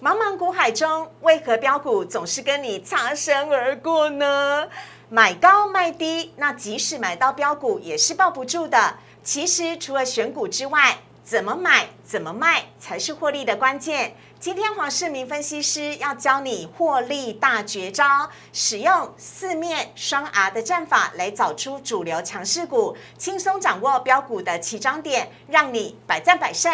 茫茫股海中，为何标股总是跟你擦身而过呢？买高卖低，那即使买到标股也是抱不住的。其实除了选股之外，怎么买、怎么卖才是获利的关键。今天黄世明分析师要教你获利大绝招，使用四面双 R 的战法来找出主流强势股，轻松掌握标股的起涨点，让你百战百胜。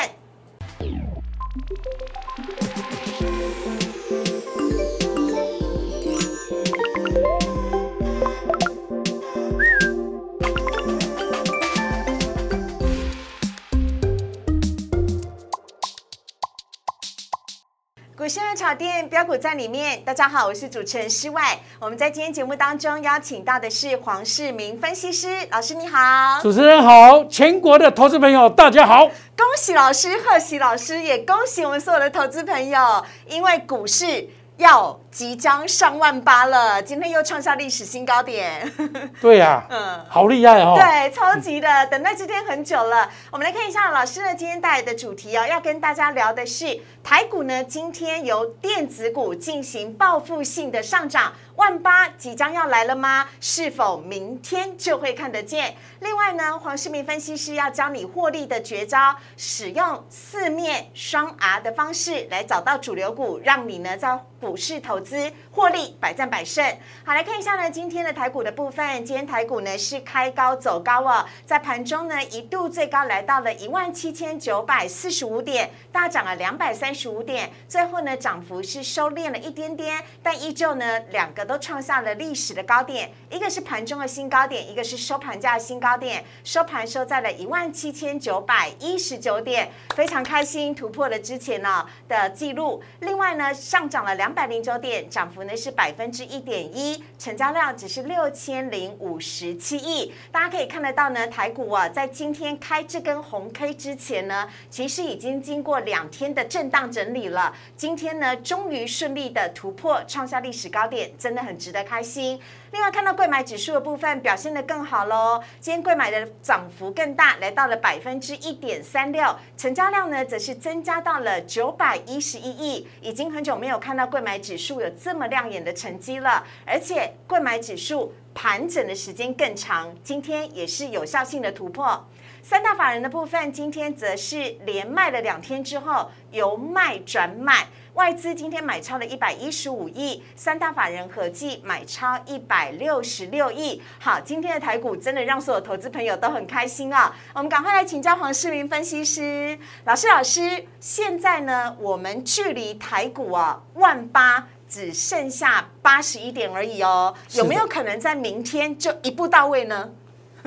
股市热炒店标股在里面，大家好，我是主持人施外。我们在今天节目当中邀请到的是黄世明分析师老师，你好，主持人好，全国的投资朋友大家好，恭喜老师，贺喜老师，也恭喜我们所有的投资朋友，因为股市。要即将上万八了，今天又创下历史新高点。对呀，嗯，好厉害哦。对，超级的，等待这天很久了。我们来看一下老师呢今天带来的主题哦，要跟大家聊的是台股呢，今天由电子股进行报复性的上涨。万八即将要来了吗？是否明天就会看得见？另外呢，黄世明分析师要教你获利的绝招，使用四面双 R 的方式来找到主流股，让你呢在股市投资获利百战百胜。好，来看一下呢今天的台股的部分，今天台股呢是开高走高哦，在盘中呢一度最高来到了一万七千九百四十五点，大涨了两百三十五点，最后呢涨幅是收敛了一点点，但依旧呢两个。都创下了历史的高点，一个是盘中的新高点，一个是收盘价新高点，收盘收在了一万七千九百一十九点，非常开心，突破了之前呢的记录。另外呢，上涨了两百零九点，涨幅呢是百分之一点一，成交量只是六千零五十七亿。大家可以看得到呢，台股啊，在今天开这根红 K 之前呢，其实已经经过两天的震荡整理了，今天呢，终于顺利的突破，创下历史高点，真。的很值得开心。另外，看到贵买指数的部分表现的更好喽。今天贵买的涨幅更大，来到了百分之一点三六，成交量呢则是增加到了九百一十一亿。已经很久没有看到贵买指数有这么亮眼的成绩了，而且贵买指数盘整的时间更长，今天也是有效性的突破。三大法人的部分，今天则是连卖了两天之后，由卖转买。外资今天买超了一百一十五亿，三大法人合计买超一百六十六亿。好，今天的台股真的让所有投资朋友都很开心啊！我们赶快来请教黄世明分析师老师，老师，现在呢，我们距离台股啊万八只剩下八十一点而已哦，有没有可能在明天就一步到位呢？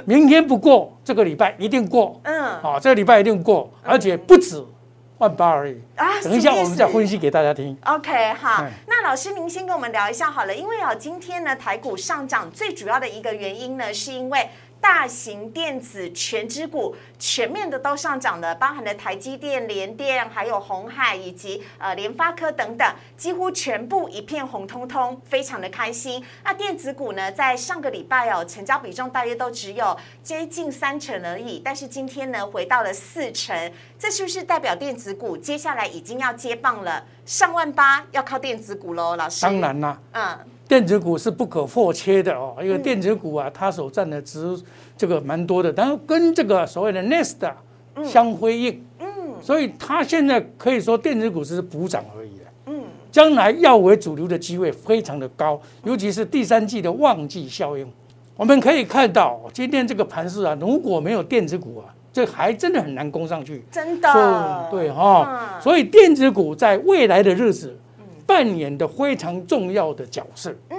明天不过，这个礼拜一定过。嗯，好，这个礼拜一定过，而且不止。万八而已啊！等一下，我们再分析给大家听。OK，好，那老师您先跟我们聊一下好了，因为啊，今天呢台股上涨最主要的一个原因呢，是因为。大型电子全指股全面的都上涨了，包含了台积电、联电，还有红海以及呃联发科等等，几乎全部一片红彤彤，非常的开心。那电子股呢，在上个礼拜哦，成交比重大约都只有接近三成而已，但是今天呢，回到了四成，这是不是代表电子股接下来已经要接棒了？上万八要靠电子股喽，老师。当然啦，嗯。电子股是不可或缺的哦，因为电子股啊，它所占的值这个蛮多的，然后跟这个所谓的 Nest 相辉映，嗯，所以它现在可以说电子股是补涨而已。的，嗯，将来要为主流的机会非常的高，尤其是第三季的旺季效应，我们可以看到今天这个盘势啊，如果没有电子股啊，这还真的很难攻上去，真的，对哈，所以电子股在未来的日子。扮演的非常重要的角色，嗯，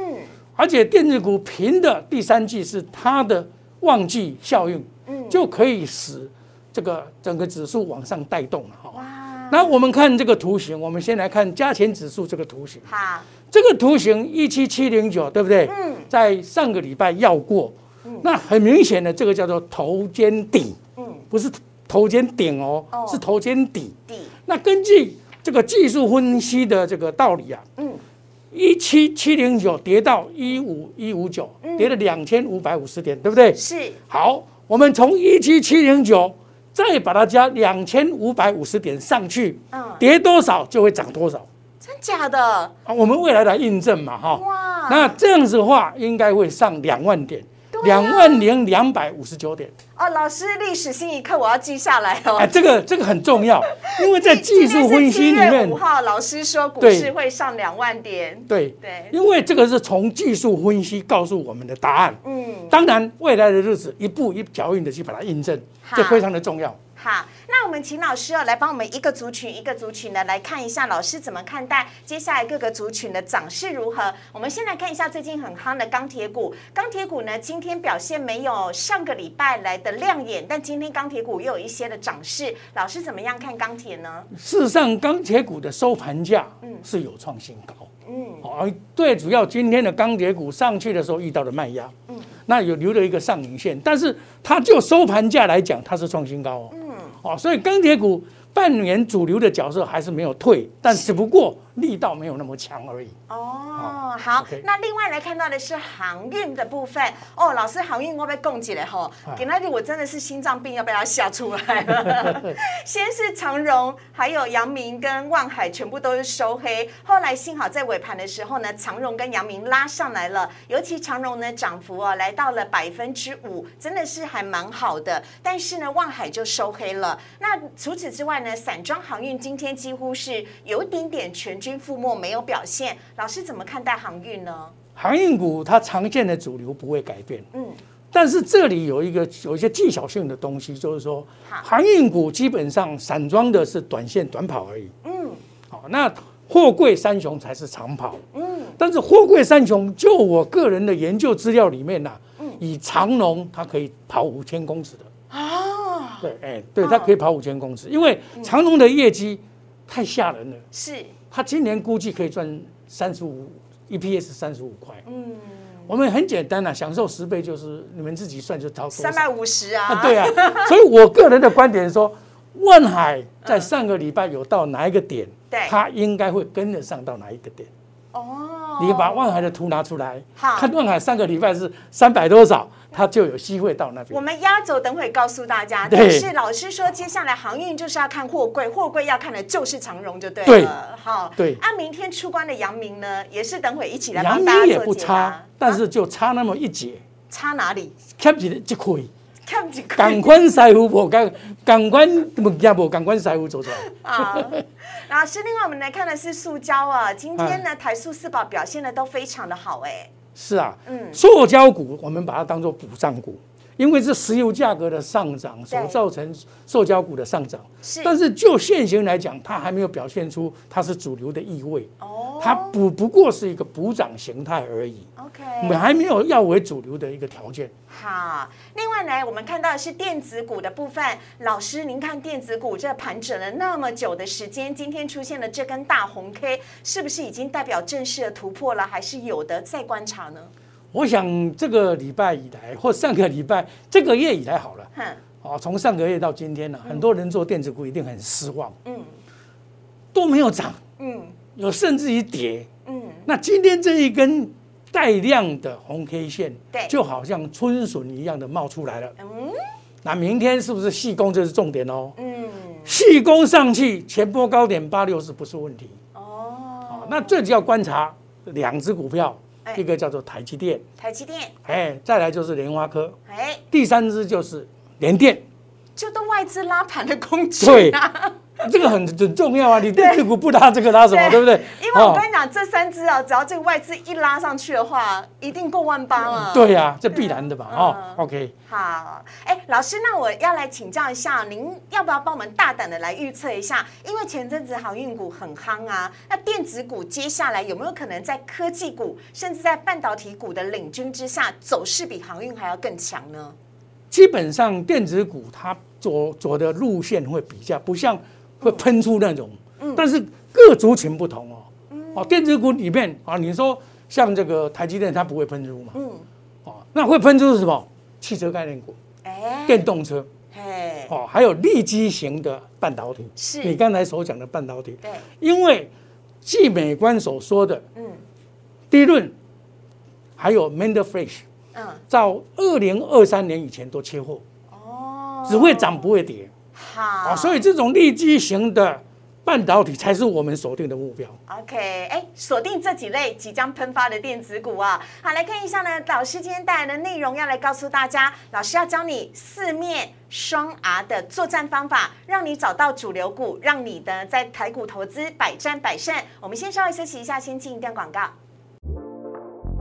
而且电子股平的第三季是它的旺季效应，嗯，就可以使这个整个指数往上带动了哈。哇！那我们看这个图形，我们先来看加权指数这个图形。好，这个图形一七七零九，对不对？嗯，在上个礼拜要过，嗯，那很明显的这个叫做头肩顶，嗯，不是头肩顶哦，是头肩底。底。那根据这个技术分析的这个道理啊，嗯，一七七零九跌到一五一五九，跌了两千五百五十点，对不对？是。好，我们从一七七零九再把它加两千五百五十点上去，嗯，跌多少就会涨多少。真假的？啊，我们未来来印证嘛，哈。哇，那这样子的话，应该会上两万点，两万零两百五十九点。哦，老师历史性一刻我要记下来哦。哎，这个这个很重要，因为在技术分析里面五，号老师说股市会上两万点。对对因为这个是从技术分析告诉我们的答案。嗯，当然，未来的日子一步一脚印的去把它印证，这非常的重要。好，那我们请老师哦来帮我们一个族群一个族群的来看一下，老师怎么看待接下来各个族群的涨势如何？我们先来看一下最近很夯的钢铁股。钢铁股呢，今天表现没有上个礼拜来的亮眼，但今天钢铁股又有一些的涨势。老师怎么样看钢铁呢？事实上，钢铁股的收盘价嗯是有创新高。嗯，哦，最主要今天的钢铁股上去的时候遇到了卖压，嗯，那有留了一个上影线，但是它就收盘价来讲，它是创新高哦，哦，所以钢铁股扮演主流的角色还是没有退，但只不过力道没有那么强而已。哦，好那另外来看到的是航运的部分哦，老师航运会不会供起了吼？哎给那里我真的是心脏病要被他吓出来了。先是长荣，还有阳明跟万海全部都是收黑，后来幸好在尾盘的时候呢，长荣跟阳明拉上来了，尤其长荣呢涨幅啊来到了百分之五，真的是还蛮好的。但是呢，万海就收黑了。那除此之外呢，散装航运今天几乎是有一点点全军覆没，没有表现。老师怎么看待航运呢？航运股它常见的主流不会改变，嗯，但是这里有一个有一些技巧性的东西，就是说航运股基本上散装的是短线短跑而已，嗯。好，那货柜三雄才是长跑。嗯，但是货柜三雄，就我个人的研究资料里面呐、嗯。以长龙它可以跑五千公尺的，啊，对，哎，对，它可以跑五千公尺，因为长龙的业绩太吓人了，是，它今年估计可以赚三十五 EPS 三十五块。嗯，我们很简单啊，享受十倍就是你们自己算就掏多少。三百五十啊，啊，对啊，所以我个人的观点是说，万海在上个礼拜有到哪一个点，对。它应该会跟得上到哪一个点。哦，你把万海的图拿出来，好。看万海上个礼拜是三百多少，它就有机会到那边我边。们压轴等会告诉大家，对但是老师说，接下来航运就是要看货柜，货柜要看的就是长荣就对了。对好，对啊，明天出关的阳明呢，也是等会一起来阳帮大家做也不差，但啊是就差那么一截，差哪里？看起来就亏。看几个赶快师傅无赶，赶快物件无赶快师傅做出来。啊。老师，另外我们来看的是塑胶啊，今天哎呢，台塑四宝表现的都非常的好，哎，是啊，嗯。塑胶股我们把它当做补涨股，因为是石油价格的上涨所造成塑胶股的上涨。是，但是就现行来讲，它还没有表现出它是主流的意味，哦，它不不过是一个补涨形态而已，我 OK，们还没有要为主流的一个条件。好，另外呢，我们看到的是电子股的部分。老师，您看电子股这盘整了那么久的时间，今天出现了这根大红 K，是不是已经代表正式的突破了？还是有的再观察呢？我想这个礼拜以来，或上个礼拜、这个月以来好了，哼，哦，从上个月到今天呢，很多人做电子股一定很失望，嗯都没有涨，嗯有甚至于跌。嗯，那今天这一根带量的红 K 线，对就好像春笋一样的冒出来了。嗯那明天是不是细攻？这是重点哦。嗯，细攻上去，前波高点八六是不是问题？哦啊，，那最主要观察两只股票哎，一个叫做台积电，台积电，哎，再来就是莲花科，哎，第三只就是联电。就都外资拉盘的工具对啊。这个很很重要啊！你电子股不拉这个拉什么，对不对？因为我哦跟你讲，这三只啊，只要这个外资一拉上去的话，一定过万八了。对呀，这必然的吧。哦嗯，OK，好，哎，老师，那我要来请教一下，您要不要帮我们大胆的来预测一下？因为前阵子航运股很夯啊，那电子股接下来有没有可能在科技股，甚至在半导体股的领军之下，走势比航运还要更强呢？基本上电子股它走走的路线会比较不像会喷出那种，嗯但是各族群不同哦。哦，电子股里面啊，你说像这个台积电它不会喷出嘛？嗯，哦，那会喷出是什么？汽车概念股、哎，电动车嘿，哦，还有立基型的半导体。是你刚才所讲的半导体，对，因为据美观所说的嗯低润，还有 Mender Fresh，嗯，到二零二三年以前都缺货，哦，只会涨不会跌。好，啊，所以这种利基型的半导体才是我们锁定的目标。OK，哎，锁定这几类即将喷发的电子股啊。好，来看一下呢，老师今天带来的内容要来告诉大家，老师要教你四面双 R 的作战方法，让你找到主流股，让你的在台股投资百战百胜。我们先稍微休息一下，先进一段广告。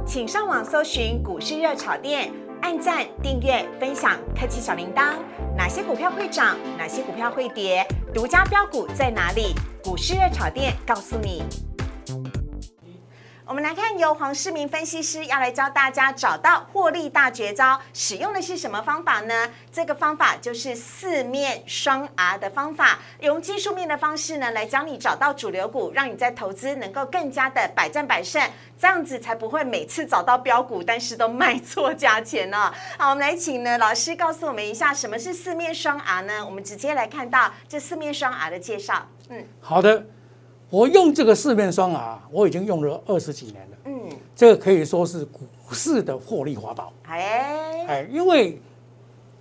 请上网搜寻股市热炒店，按赞、订阅、分享，开启小铃铛。哪些股票会涨？哪些股票会跌？独家标股在哪里？股市热炒店告诉你。我们来看，由黄世明分析师要来教大家找到获利大绝招，使用的是什么方法呢？这个方法就是四面双 R 的方法，用技术面的方式呢，来教你找到主流股，让你在投资能够更加的百战百胜，这样子才不会每次找到标股，但是都卖错价钱呢、好，我们来请呢老师告诉我们一下，什么是四面双 R 呢？我们直接来看到这四面双 R 的介绍。嗯好的，我用这个四面双 R，我已经用了二十几年了，嗯，这个可以说是股市的获利法宝。哎，哎，因为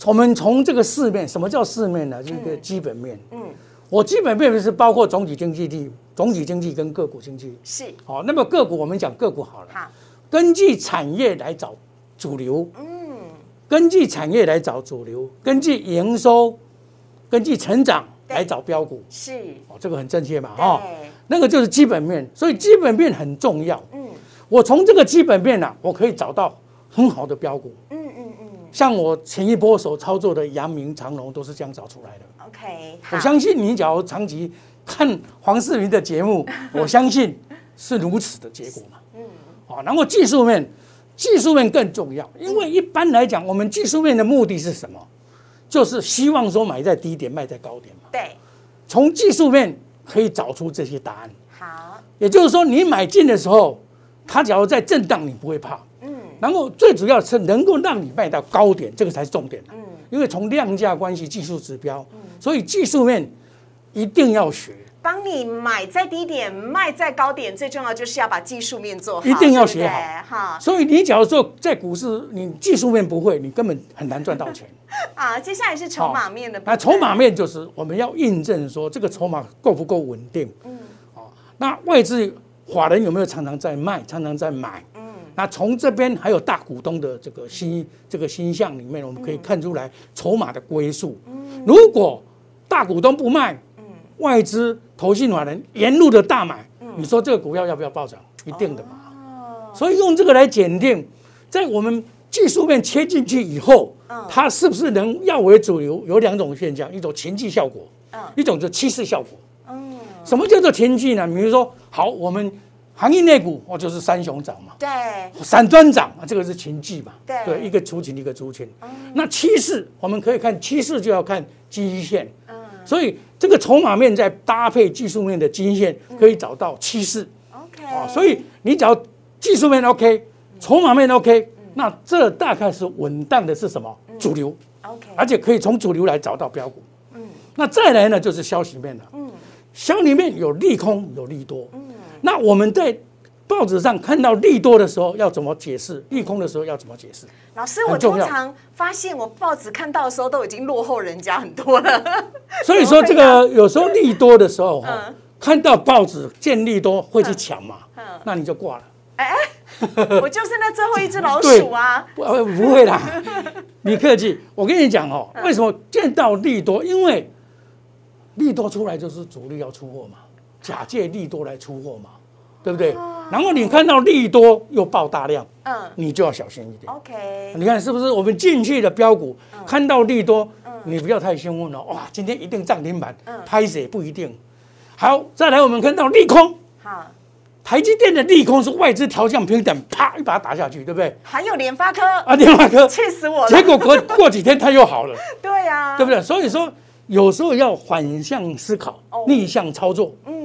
我们从这个四面，什么叫四面呢？就是一个基本面。嗯，我基本面是包括总体经济地、总体经济跟个股经济。是。好，那么个股我们讲个股好了，好，根据产业来找主流，嗯，根据产业来找主流，根据营收，根据成长对来找标股。是，哦，这个很正确嘛，哈、对，那个就是基本面，所以基本面很重要。嗯。我从这个基本面呢、啊，我可以找到很好的标股，嗯嗯嗯。像我前一波所操作的阳明、长隆都是这样找出来的。，OK，我相信你，假如长期看黄世明的节目，我相信是如此的结果嘛。嗯，好，然后技术面，技术面更重要，因为一般来讲，我们技术面的目的是什么？就是希望说买在低点，卖在高点嘛。对，从技术面可以找出这些答案。好，也就是说，你买进的时候，它假如在震荡，你不会怕。嗯然后最主要是能够让你卖到高点，这个才是重点。嗯，因为从量价关系、技术指标，所以技术面一定要学。帮你买在低点，卖在高点，最重要就是要把技术面做好，一定要学好哈所以你假如说在股市，你技术面不会，你根本很难赚到钱。啊。接下来是筹码面的那筹码面就是我们要印证说这个筹码够不够稳定。嗯哦，那外资法人有没有常常在卖，常常在买？嗯那从这边还有大股东的这个新这个新项里面，我们可以看出来筹码的归宿。嗯如果大股东不卖，外资投信法人沿路的大买，你说这个股票要不要暴涨？一定的嘛。哦，所以用这个来检定，在我们技术面切进去以后，它是不是能要为主流？有两种现象，一种情绪效果，嗯一种就趋势效果。嗯，什么叫做情绪呢？比如说，好，我们行业内股，哦，就是三雄涨嘛，对，散端涨啊，这个是情绪嘛，对。一个出勤，一个出勤。那趋势，我们可以看趋势，就要看基线。嗯。所以这个筹码面再搭配技术面的均线，可以找到趋势。，OK，啊，所以你只要技术面 OK，筹码面 OK，那这大概是稳当的是什么？主流，OK，而且可以从主流来找到标股。嗯，那再来呢就是消息面了。嗯，消息面有利空有利多。嗯，那我们在报纸上看到利多的时候要怎么解释？利空的时候要怎么解释？老师，我通常发现我报纸看到的时候都已经落后人家很多了。所以说这个有时候利多的时候哈嗯，看到报纸见利多会去抢嘛嗯，那你就挂了。哎 我就是那最后一只老鼠啊。不呃不会啦，你客气。我跟你讲哦，嗯为什么见到利多？因为利多出来就是主力要出货嘛，假借利多来出货嘛，对不对？然后你看到利多又爆大量，嗯你就要小心一点。，OK，你看是不是？我们进去的标股嗯看到利多，你不要太兴奋了。哇，今天一定涨停板嗯，拍谁不一定。好，再来我们看到利空，好，台积电的利空是外资调降平等，啪一把它打下去，对不对？还有联发科，啊，联发科，气死我了。结果过 过几天它又好了，对呀，对不对？所以说有时候要反向思考哦，逆向操作嗯，哦，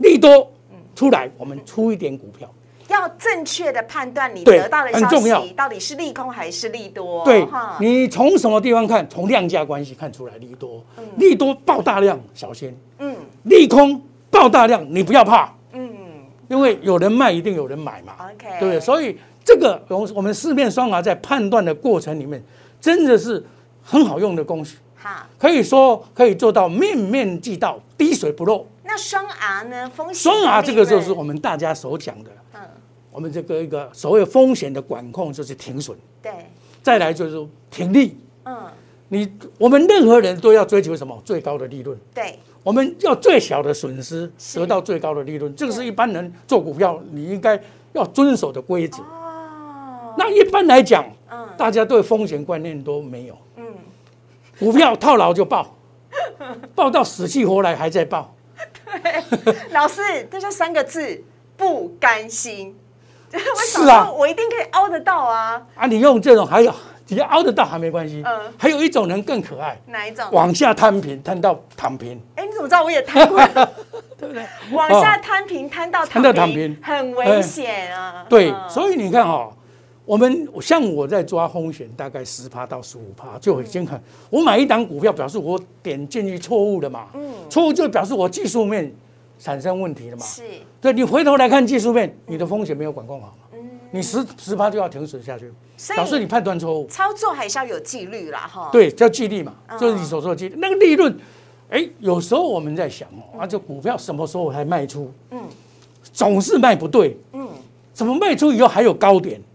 利多出来，我们出一点股票，要正确的判断你得到的消息到底是利空还是利多。对哈，你从什么地方看？从量价关系看出来利多，利多爆大量，小心；嗯利空爆大量，你不要怕，嗯因为有人卖，一定有人买嘛，，OK，对不对？所以这个我我们四面双牙在判断的过程里面，真的是很好用的工具。好，可以说可以做到面面俱到，滴水不漏。那双 R 呢？风险双 R 这个就是我们大家所讲的，嗯，我们这个一个所谓风险的管控就是停损，对，再来就是停利。嗯，你我们任何人都要追求什么？最高的利润，对，我们要最小的损失得到最高的利润，这个是一般人做股票你应该要遵守的规则。哦，那一般来讲，嗯。大家对风险观念都没有，嗯，股票套牢就爆，爆到死去活来还在报。老师，这就三个字，不甘心。我是啊，我一定可以凹得到啊！啊，你用这种还有只要凹得到还没关系，嗯还有一种人更可爱，哪一种？往下摊平，摊到躺平，哎，你怎么知道我也摊过？对不对？往下摊平，摊到摊到躺平很危险啊！对，嗯所以你看哈、我们像我在抓风险，大概十趴到十五趴就已经很。我买一档股票，表示我点进去错误的嘛，嗯错误就表示我技术面产生问题了嘛。是，对你回头来看技术面，你的风险没有管控好嘛，你十十趴就要停损下去，表示你判断错误。操作还是要有纪律啦，哈。对，叫纪律嘛，嗯就是你所说的纪律。那个利润，哎，有时候我们在想哦，啊，这股票什么时候才卖出？嗯总是卖不对，嗯怎么卖出以后还有高点嗯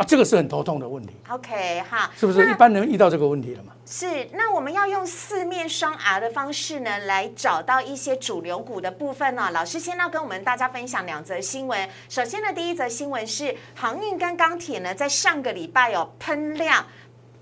啊？这个是很头痛的问题，，OK 哈，是不是？一般人遇到这个问题了嘛？是，那我们要用四面双 R 的方式呢，来找到一些主流股的部分呢、老师先要跟我们大家分享两则新闻。首先呢，第一则新闻是航运跟钢铁呢，在上个礼拜哦喷量，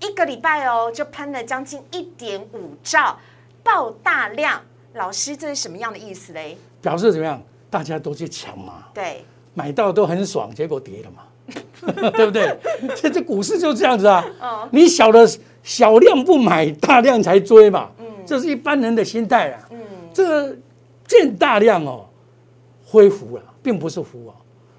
一个礼拜哦就喷了将近一点五兆，爆大量。老师，这是什么样的意思嘞？表示怎么样？大家都去抢嘛，对，买到都很爽，结果跌了嘛，对不对？这这股市就这样子啊，嗯你小的小量不买，大量才追嘛，这是一般人的心态啊。嗯，这个见大量哦，恢复了，并不是福啊。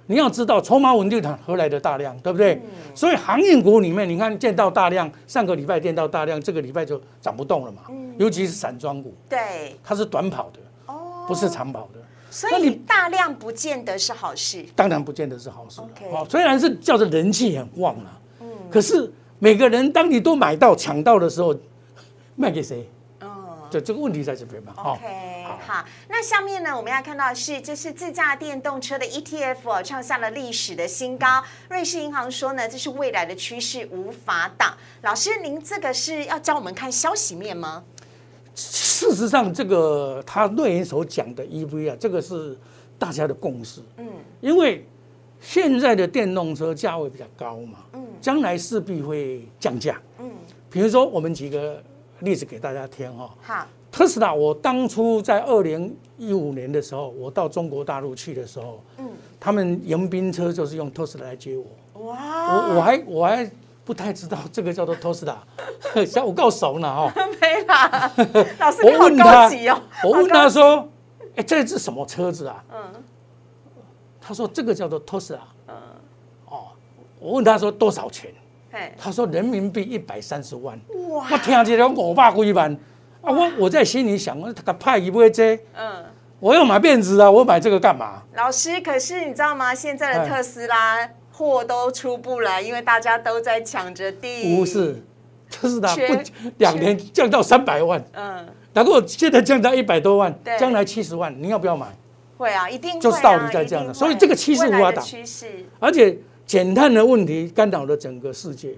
你要知道，筹码稳定它何来的大量，对不对？所以航运股里面，你看见到大量，上个礼拜见到大量，这个礼拜就涨不动了嘛。尤其是散装股，对，它是短跑的，哦，不是长跑的。所以你大量不见得是好事。当然不见得是好事了 OK 哦，虽然是叫做人气很旺了，嗯可是每个人当你都买到抢到的时候，卖给谁？嗯。对，这个问题在这边嘛。哦 OK，好，那下面呢，我们要看到的是，这是自驾电动车的 ETF 哦，创下了历史的新高。瑞士银行说呢，这是未来的趋势，无法挡。老师，您这个是要教我们看消息面吗？事实上，这个他论言所讲的 EV 啊，这个是大家的共识。嗯。因为现在的电动车价位比较高嘛，嗯。将来势必会降价。嗯，比如说，我们举个例子给大家听哈、好，特斯拉，我当初在二零一五年的时候，我到中国大陆去的时候，嗯，他们迎宾车就是用特斯拉来接我，哇，我我还我还不太知道这个叫做特斯拉，像我够熟呢哈。没啦，老师我你好高问他级哦，我问他说：“哎，这是什么车子啊嗯？”他说：“这个叫做特斯拉。嗯，”哦，我问他说多少钱？嘿，他说人民币一百三十万。哇我听起来五百几万啊！我我在心里想，我他个派一买这，嗯。我要买辫子啊！我买这个干嘛？老师，可是你知道吗？现在的哎特斯拉货都出不来，因为大家都在抢着订。不是，特斯拉不两年降到三百万，嗯，然后现在降到一百多万对，将来七十万，你要不要买？会啊，一定就是道理在这样的所以这个趋势无法挡趋势，而且减碳的问题干扰了整个世界。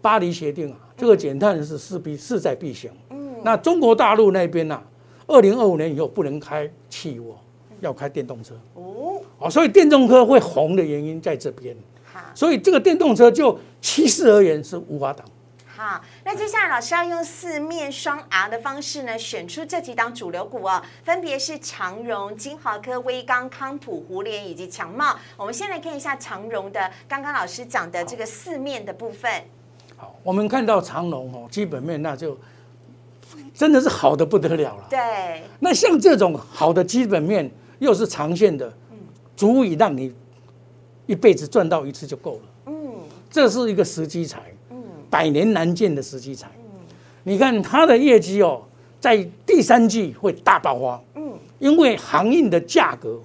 巴黎协定啊，这个减碳是势必势在必行。嗯，那中国大陆那边呢、啊，二零二五年以后不能开汽油，要开电动车。哦，哦，所以电动车会红的原因在这边。好，所以这个电动车就趋势而言是无法挡。好，那接下来老师要用四面双 R 的方式呢，选出这几档主流股哦，分别是长荣、金豪科、威刚、康普、胡联以及强茂。我们先来看一下长荣的，刚刚老师讲的这个四面的部分。好，我们看到长荣哦，基本面那就真的是好的不得了了。对，那像这种好的基本面，又是长线的，足以让你一辈子赚到一次就够了。嗯这是一个时机财，嗯百年难见的时机财。你看它的业绩哦，在第三季会大爆发，嗯因为航运的价格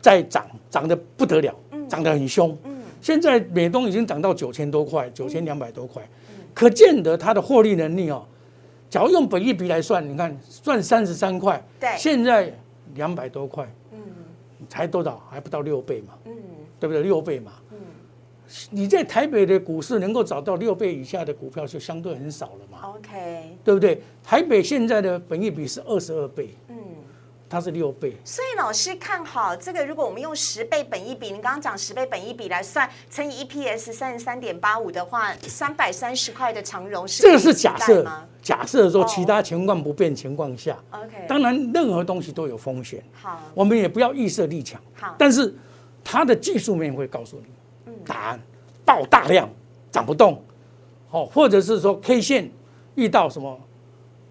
在涨，涨得不得了，涨得很凶。嗯现在美东已经涨到九千多块，九千两百多块，可见得它的获利能力哦。假如用本益比来算，你看赚三十三块，对现在两百多块，嗯，才多少？还不到六倍嘛，嗯，对不对？六倍嘛，嗯，你在台北的股市能够找到六倍以下的股票，就相对很少了嘛，OK，对不对？台北现在的本益比是二十二倍，嗯。它是六倍，所以老师看好这个。如果我们用十倍本一比，你刚刚讲十倍本一比来算，乘以 EPS 三十三点八五的话，三百三十块的长荣是这个是假设吗？假设说其他情况不变情况下，OK。当然，任何东西都有风险，好，我们也不要预设立场，好。但是它的技术面会告诉你，答案爆大量涨不动，哦，或者是说 K 线遇到什么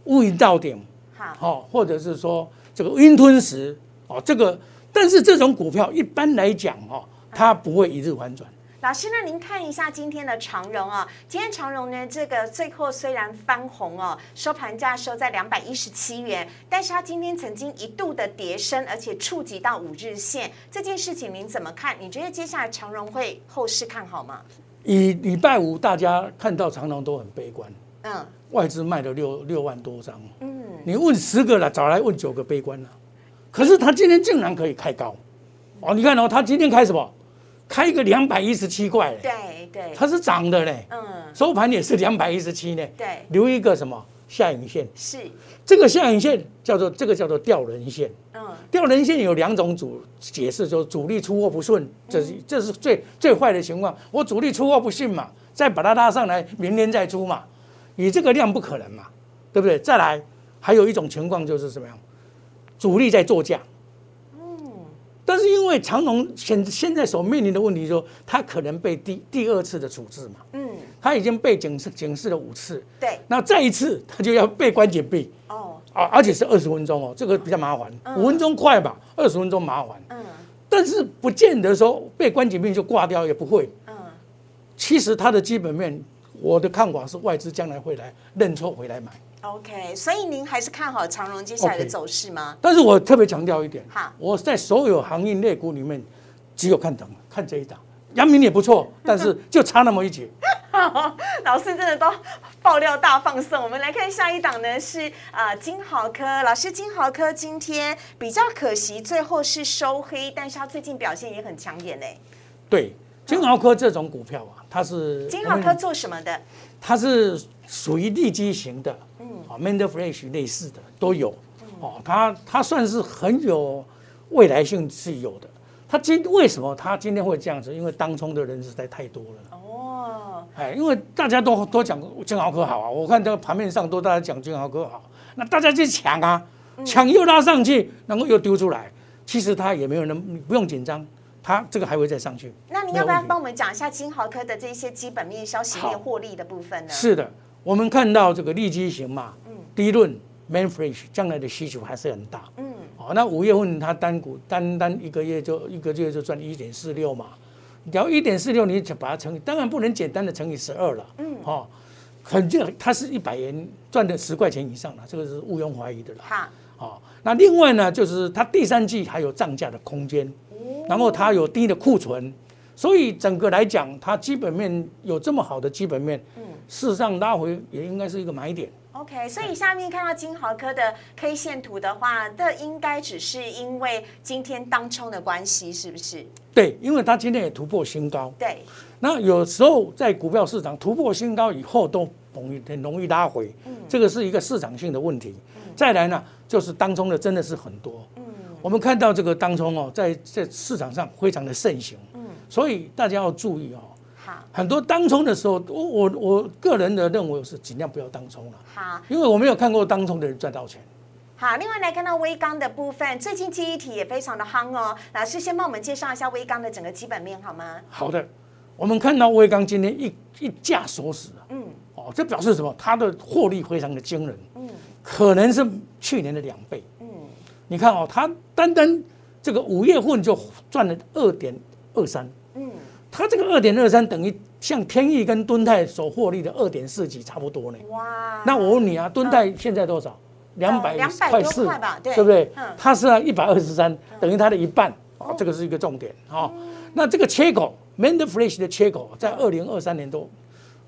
乌云到顶，好，或者是说。这个云吞食哦，这个，但是这种股票一般来讲哦，它不会一日反转。老师，那您看一下今天的长荣啊，今天长荣呢，这个最后虽然翻红哦，收盘价收在两百一十七元，但是它今天曾经一度的跌升，而且触及到五日线，这件事情您怎么看？你觉得接下来长荣会后市看好吗？以礼拜五大家看到长荣都很悲观，嗯，外资卖了六六万多张，嗯。你问十个了，找来问九个悲观了，可是他今天竟然可以开高，哦，你看哦，他今天开什么？开一个两百一十七块，对对，它是涨的嘞，嗯，收盘也是两百一十七呢，对，留一个什么？下影线？是。这个下影线叫做这个叫做吊人线，嗯，吊人线有两种主解释，就是主力出货不顺，这是这是最最坏的情况，我主力出货不顺嘛，再把它拉上来，明天再出嘛，以这个量不可能嘛，对不对？再来。还有一种情况就是什么样，主力在做价，嗯，但是因为长隆现现在所面临的问题，说他可能被第第二次的处置嘛，嗯，他已经被警示警示了五次，对，那再一次他就要被关紧闭，哦，啊，而且是二十分钟哦，这个比较麻烦，五分钟快吧，二十分钟麻烦，嗯，但是不见得说被关紧闭就挂掉，也不会，嗯，其实它的基本面，我的看法是外资将来会来认错回来买。OK，所以您还是看好长荣接下来的走势吗？但是我特别强调一点，好，我在所有行业类股里面，只有看等看这一档，阳明也不错，但是就差那么一截。老师真的都爆料大放送，我们来看下一档呢，是啊金豪科。老师，金豪科今天比较可惜，最后是收黑，但是它最近表现也很抢眼嘞。对，金豪科这种股票啊，它是金豪科做什么的？它是属于地基型的。嗯啊 m a n d e Flash 类似的都有，哦，它它算是很有未来性是有的。它今为什么它今天会这样子？因为当冲的人实在太多了。哦，哎，因为大家都都讲金豪科好啊，我看这个盘面上都大家讲金豪科好，那大家去抢啊，抢又拉上去，然后又丢出来，其实它也没有那么不用紧张，它这个还会再上去。那你要不要帮我们讲一下金豪科的这些基本面消息面获利的部分呢？是的。我们看到这个利基型嘛，第一轮 main fresh 将来的需求还是很大，嗯，哦，那五月份它单股单单一个月就一个月就赚一点四六嘛，只要一点四六，你就把它乘以，当然不能简单的乘以十二了，嗯，哦，肯定它是一百元赚的十块钱以上了，这个是毋庸怀疑的了，好，哦，那另外呢，就是它第三季还有涨价的空间，然后它有低的库存。所以整个来讲，它基本面有这么好的基本面，嗯，事实上拉回也应该是一个买点。OK，所以下面看到金豪科的 K 线图的话，这应该只是因为今天当冲的关系，是不是？对，因为它今天也突破新高。对。那有时候在股票市场突破新高以后，都容易很容易拉回，嗯，这个是一个市场性的问题。再来呢，就是当中的真的是很多，嗯，我们看到这个当中哦，在在市场上非常的盛行，嗯。所以大家要注意哦，好，很多当冲的时候，我我我个人的认为是尽量不要当冲了，好，因为我没有看过当冲的人赚到钱。好，另外来看到微钢的部分，最近记忆体也非常的夯哦。老师先帮我们介绍一下微钢的整个基本面好吗？好的，我们看到微钢今天一一价锁死啊，嗯，哦，这表示什么？它的获利非常的惊人，嗯，可能是去年的两倍，嗯，你看哦，它单单这个五月份就赚了二点二三。嗯，它这个二点二三等于像天翼跟敦泰所获利的二点四几差不多呢。哇！那我问你啊，敦泰现在多少？两百两百多块吧，对不对？嗯，它是啊一百二十三，等于它的一半啊，这个是一个重点啊。那这个切口 m a n d f l a s h 的切口在二零二三年都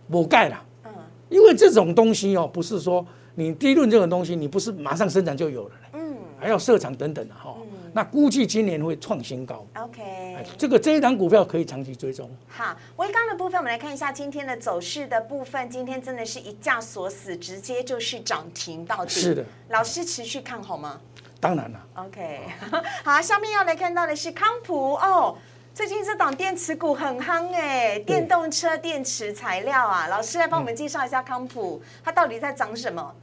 补盖了。嗯，因为这种东西哦，不是说你第一轮这种东西，你不是马上生产就有了。嗯，还要设厂等等的哈。那估计今年会创新高。OK，哎这个这一档股票可以长期追踪。好，微刚的部分，我们来看一下今天的走势的部分。今天真的是一价锁死，直接就是涨停到底。是的，老师持续看好吗当然了，？OK，好，下面要来看到的是康普哦。最近这档电池股很夯哎，电动车电池材料啊，老师来帮我们介绍一下康普，它到底在涨什么？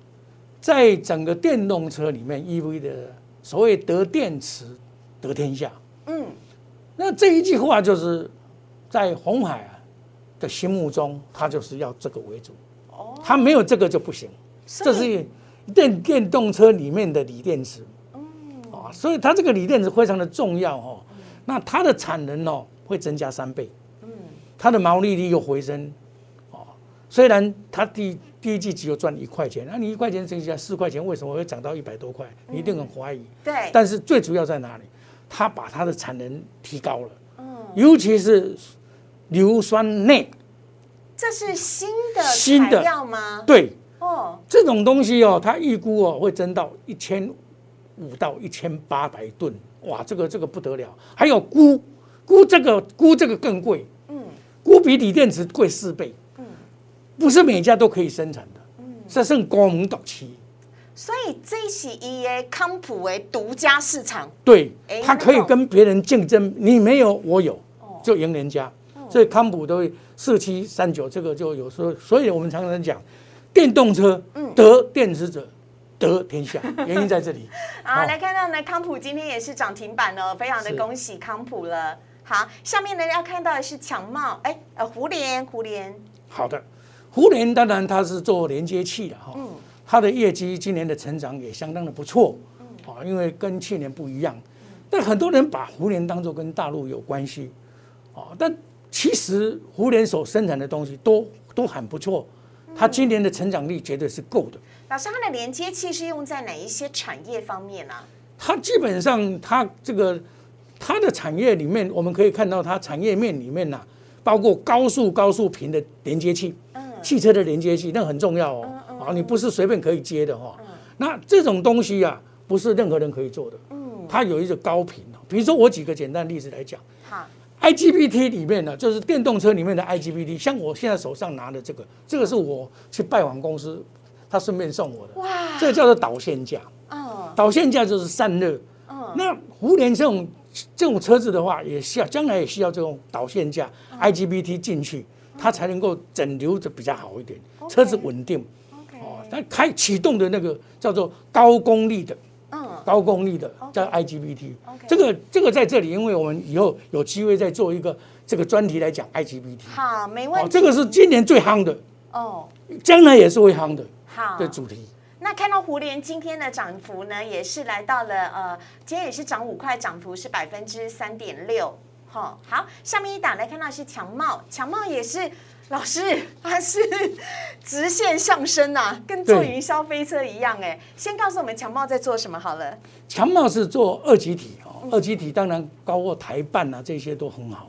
在整个电动车里面，EV 的所谓得电池得天下。嗯，那这一句话就是在红海啊的心目中，他就是要这个为主。哦，他没有这个就不行。这是电电动车里面的锂电池。啊，所以它这个锂电池非常的重要哦。那它的产能哦会增加三倍。嗯，它的毛利率又回升。哦，虽然它第第一季只有赚一块钱，那你一块钱乘起来四块钱，为什么会涨到一百多块？你一定很怀疑。对，但是最主要在哪里？它把它的产能提高了。尤其是硫酸镍，这是新的新的料吗？对哦，这种东西哦，它预估哦会增到一千五到一千八百吨，哇，这个这个不得了。还有钴，钴这个钴这个更贵，嗯，钴比锂电池贵四倍，嗯，不是每家都可以生产的，嗯，这剩高门独期，所以这一起 EA 康普为独家市场。对哎，它可以跟别人竞争，你没有我有哦，就赢人家。所以康普都会四七三九，这个就有时候，所以我们常常讲，电动车嗯。得电池者得天下，原因在这里。好，哦来看到呢，康普今天也是涨停板哦，非常的恭喜康普了。好，下面呢要看到的是强茂，哎，呃，胡联，胡联，好的，胡联当然它是做连接器的哈，嗯它的业绩今年的成长也相当的不错，啊，因为跟去年不一样。但很多人把胡联当做跟大陆有关系，啊，但其实胡联所生产的东西都都很不错，它今年的成长力绝对是够的。老师，它的连接器是用在哪一些产业方面呢？它基本上它这个它的产业里面，我们可以看到它产业面里面呐、包括高速高速频的连接器，汽车的连接器，那很重要哦。啊，你不是随便可以接的哈、那这种东西啊，不是任何人可以做的。嗯它有一个高频哦。比如说我举个简单例子来讲好，，IGBT 里面呢，就是电动车里面的 IGBT，像我现在手上拿的这个，这个是我去拜访公司，他顺便送我的。哇，这个叫做导线架。哦，导线架就是散热。那胡联这种这种车子的话，也需要将来也需要这种导线架、IGBT 进去，它才能够整流的比较好一点，车子稳定。哦，它开启动的那个叫做高功率的，嗯，高功率的叫 IGBT。这个这个在这里，因为我们以后有机会再做一个这个专题来讲 IGBT。好，没问哦，题。这个是今年最夯的，哦，将来也是会夯的好，的主题。那看到胡联今天的涨幅呢，也是来到了呃，今天也是涨五块，涨幅是百分之三点六。哈，好，下面一档来看到是强茂，强茂也是老师，它是直线上升呐、跟坐云霄飞车一样哎。先告诉我们强茂在做什么好了。强茂是做二级体哦，二级体当然包括台办啊这些都很好。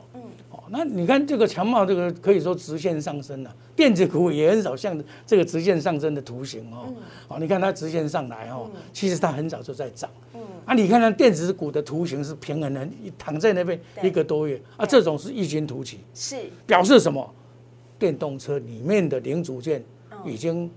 那你看这个强茂这个可以说直线上升了、电子股也很少像这个直线上升的图形哦。哦，你看它直线上来哦，其实它很早就在涨。嗯，啊，你看它电子股的图形是平衡的，一躺在那边一个多月啊，这种是异军突起，是表示什么？电动车里面的零组件已经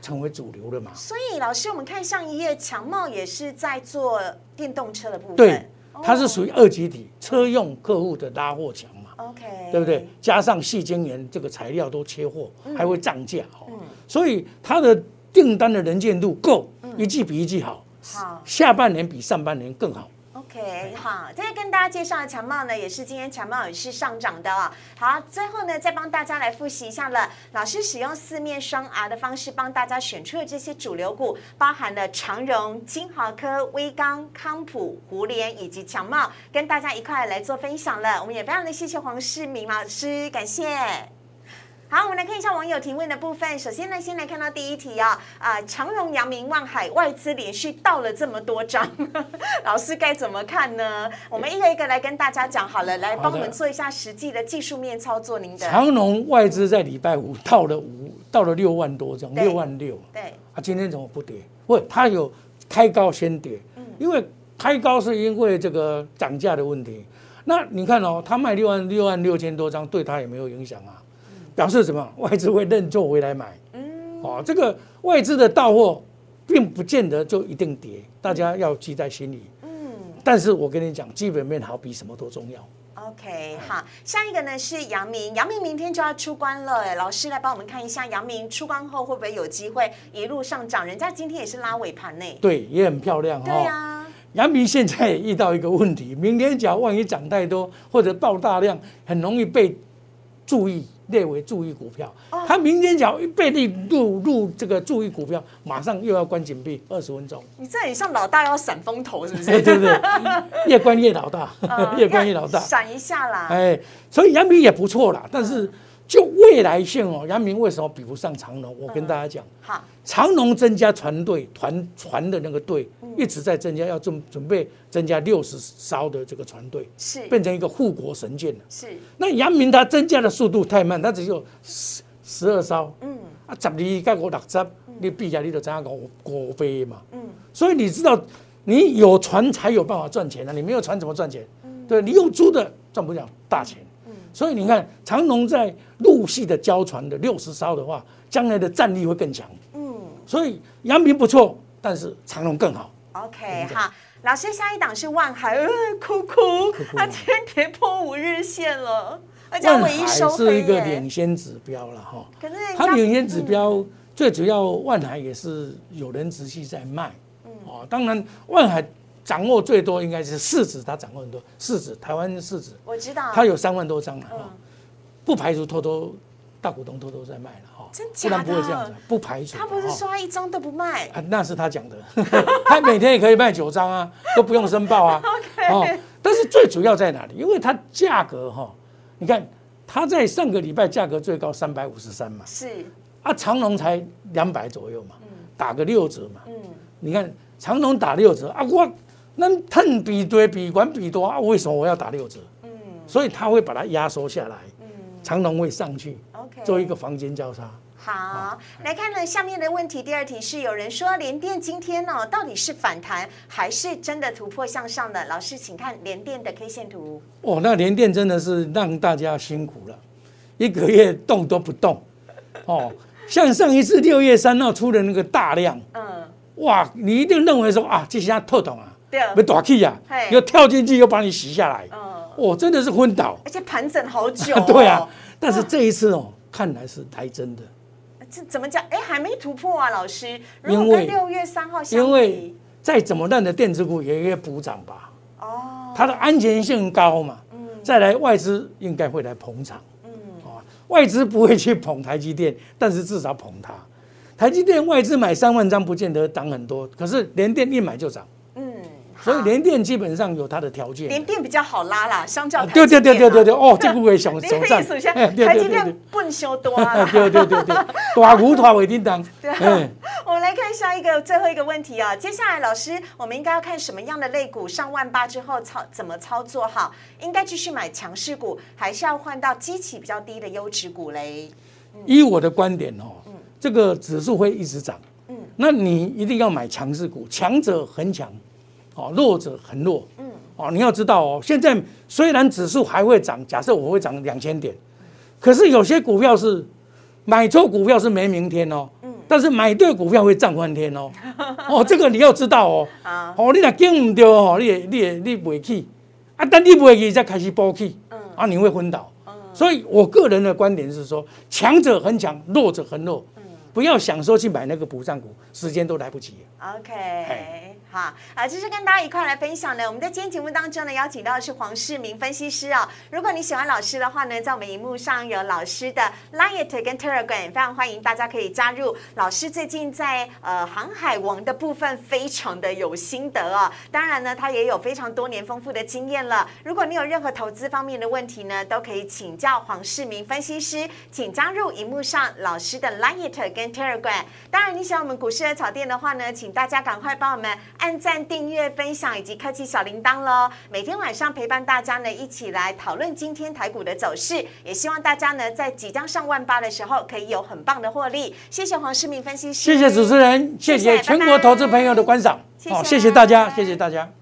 成为主流了嘛？所以老师，我们看上一页，强茂也是在做电动车的部分。对，它是哦属于二级体，车用客户的拉货强嘛，OK，对不对？？加上细晶圆这个材料都缺货，还会涨价哦，所以它的订单的能见度够，一季比一季好，好。下半年比上半年更好。OK，好，再跟大家介绍的强茂呢，也是今天强茂也是上涨的哦。好，最后呢，再帮大家来复习一下了。老师使用四面双 R 的方式帮大家选出的这些主流股，包含了长荣、金豪科、威刚、康普、胡联以及强茂，跟大家一块来做分享了。我们也非常的谢谢黄世明老师，感谢。好，我们来看一下网友提问的部分。首先呢，先来看到第一题啊，啊、长荣、阳明、万海外资连续到了这么多张，老师该怎么看呢？我们一个一个来跟大家讲好了，来帮我们做一下实际的技术面操作。您的长荣外资在礼拜五到了五到了六万多张，六万六对，啊，今天怎么不跌？不，它有开高先跌，因为开高是因为这个涨价的问题。那你看哦，它卖六万六万六千多张，对它也没有影响啊，表示什么？外资会认错回来买。嗯，哦，这个外资的到货，并不见得就一定跌，大家要记在心里。嗯，但是我跟你讲，基本面好比什么都重要。OK，好，下一个呢是杨明，杨明明天就要出关了，哎老师来帮我们看一下，杨明出关后会不会有机会一路上涨？人家今天也是拉尾盘呢。对，也很漂亮对哈、呀、阳明现在也遇到一个问题，明天假如万一涨太多或者爆大量，很容易被注意列为注意股票。哦它明天假如一被列入入这个注意股票，马上又要关紧闭二十分钟，你这很像老大要闪风头，是不是？对对对？越关越老大，嗯 越关越老大。闪一下啦。哎，所以杨明也不错啦，但是就未来性哦，阳明为什么比不上长隆？我跟大家讲。好，长隆增加船队团船的那个队一直在增加，要准准备增加六十艘的这个船队，是变成一个护国神舰了。是，那阳明它增加的速度太慢，它只有十十二艘，嗯啊，十二加五六十，你比起来你就知影五五倍嘛。嗯，所以你知道，你有船才有办法赚钱啊，你没有船怎么赚钱？嗯对你用租的赚不了大钱。所以你看，长隆在陆系的交船的六十艘的话，将来的战力会更强。嗯。所以阳明不错，但是长隆更好。，OK，好。老师，下一档是万海，呃，哭哭，它今天跌破五日线了，而且万唯一收海是一个领先指标了哈，可是人家它领先指标最主要万海也是有人持续在卖，嗯。哦，当然万海掌握最多应该是市值，他掌握很多市值，台湾市值。我知道，他有三万多张了哈嗯，不排除偷偷大股东偷偷在卖了哈，真不然不会这样子，不排除。他不是哈说他一张都不卖，啊，那是他讲的，他每天也可以卖九张啊，都不用申报啊。哦，但是最主要在哪里？因为它价格哈、你看它在上个礼拜价格最高三百五十三嘛，是，啊，长隆才两百左右嘛，打个六折嘛。嗯，你看长隆打六折啊，我那碳比对比管比多啊，为什么我要打六折？嗯所以他会把它压缩下来，嗯长龙会上去，OK，做一个房间交叉。好，来看呢下面的问题，第二题是有人说联电今天呢、到底是反弹还是真的突破向上的？老师，请看联电的 K 线图。哦，那联电真的是让大家辛苦了，一个月动都不动。哦，像上一次六月三号出的那个大量，嗯，哇，你一定认为说啊，这下透懂啊，对，没大气啊嘿，又跳进去又把你洗下来，嗯，哦，真的是昏倒。而且盘整好久、哦。对啊，但是这一次哦，看来是来真的，这怎么讲？哎，还没突破啊，老师。如果因为跟六月三号相比，因为再怎么烂的电子股也会补涨吧，哦，它的安全性高嘛。嗯。再来外资应该会来捧场，嗯。啊，外资不会去捧台积电，但是至少捧它。台积电外资买三万张不见得涨很多，可是联电一买就涨，嗯，所以好。联电基本上有它的条件。联电比较好拉啦，相较啊。台对对对对对对，哦，这个会想你首战的意思，现哎在台积电笨修多啦。对对对对，大股团尾叮当，对我们来看下一个最后一个问题啊。接下来老师，我们应该要看什么样的类股上万八之后操怎么操作好？应该继续买强势股，还是要换到基期比较低的优质股嘞？依我的观点哦，这个指数会一直涨，嗯。那你一定要买强势股，强者恒强，哦，弱者很弱，嗯。哦，你要知道哦，现在虽然指数还会涨，假设我会涨两千点，可是有些股票是买错股票是没明天哦，嗯但是买对股票会涨翻天哦，哦，这个你要知道哦，啊，哦，你若跟唔对哦，你也你也你不会去，啊，但你不会去再开始补起，嗯啊，你会昏倒。所以我个人的观点是说，强者很强，弱者很弱，不要想说去买那个补涨股，时间都来不及。OK，好，啊，这是跟大家一块来分享的。我们在今天节目当中呢，邀请到的是黄世明分析师哦、如果你喜欢老师的话呢，在我们荧幕上有老师的 Line 跟 Telegram，非常欢迎大家可以加入。老师最近在呃航海王的部分非常的有心得哦，当然呢，他也有非常多年丰富的经验了。如果你有任何投资方面的问题呢，都可以请教黄世明分析师，请加入荧幕上老师的 Line 跟 Telegram。当然，你喜欢我们股市的草店的话呢，请大家赶快帮我们按赞、订阅、分享以及开启小铃铛喽。每天晚上陪伴大家呢，一起来讨论今天台股的走势。也希望大家呢，在即将上万八的时候，可以有很棒的获利。谢谢黄世明分析师，谢谢主持人，谢谢全国投资朋友的观赏，好，谢谢大家，谢谢大家。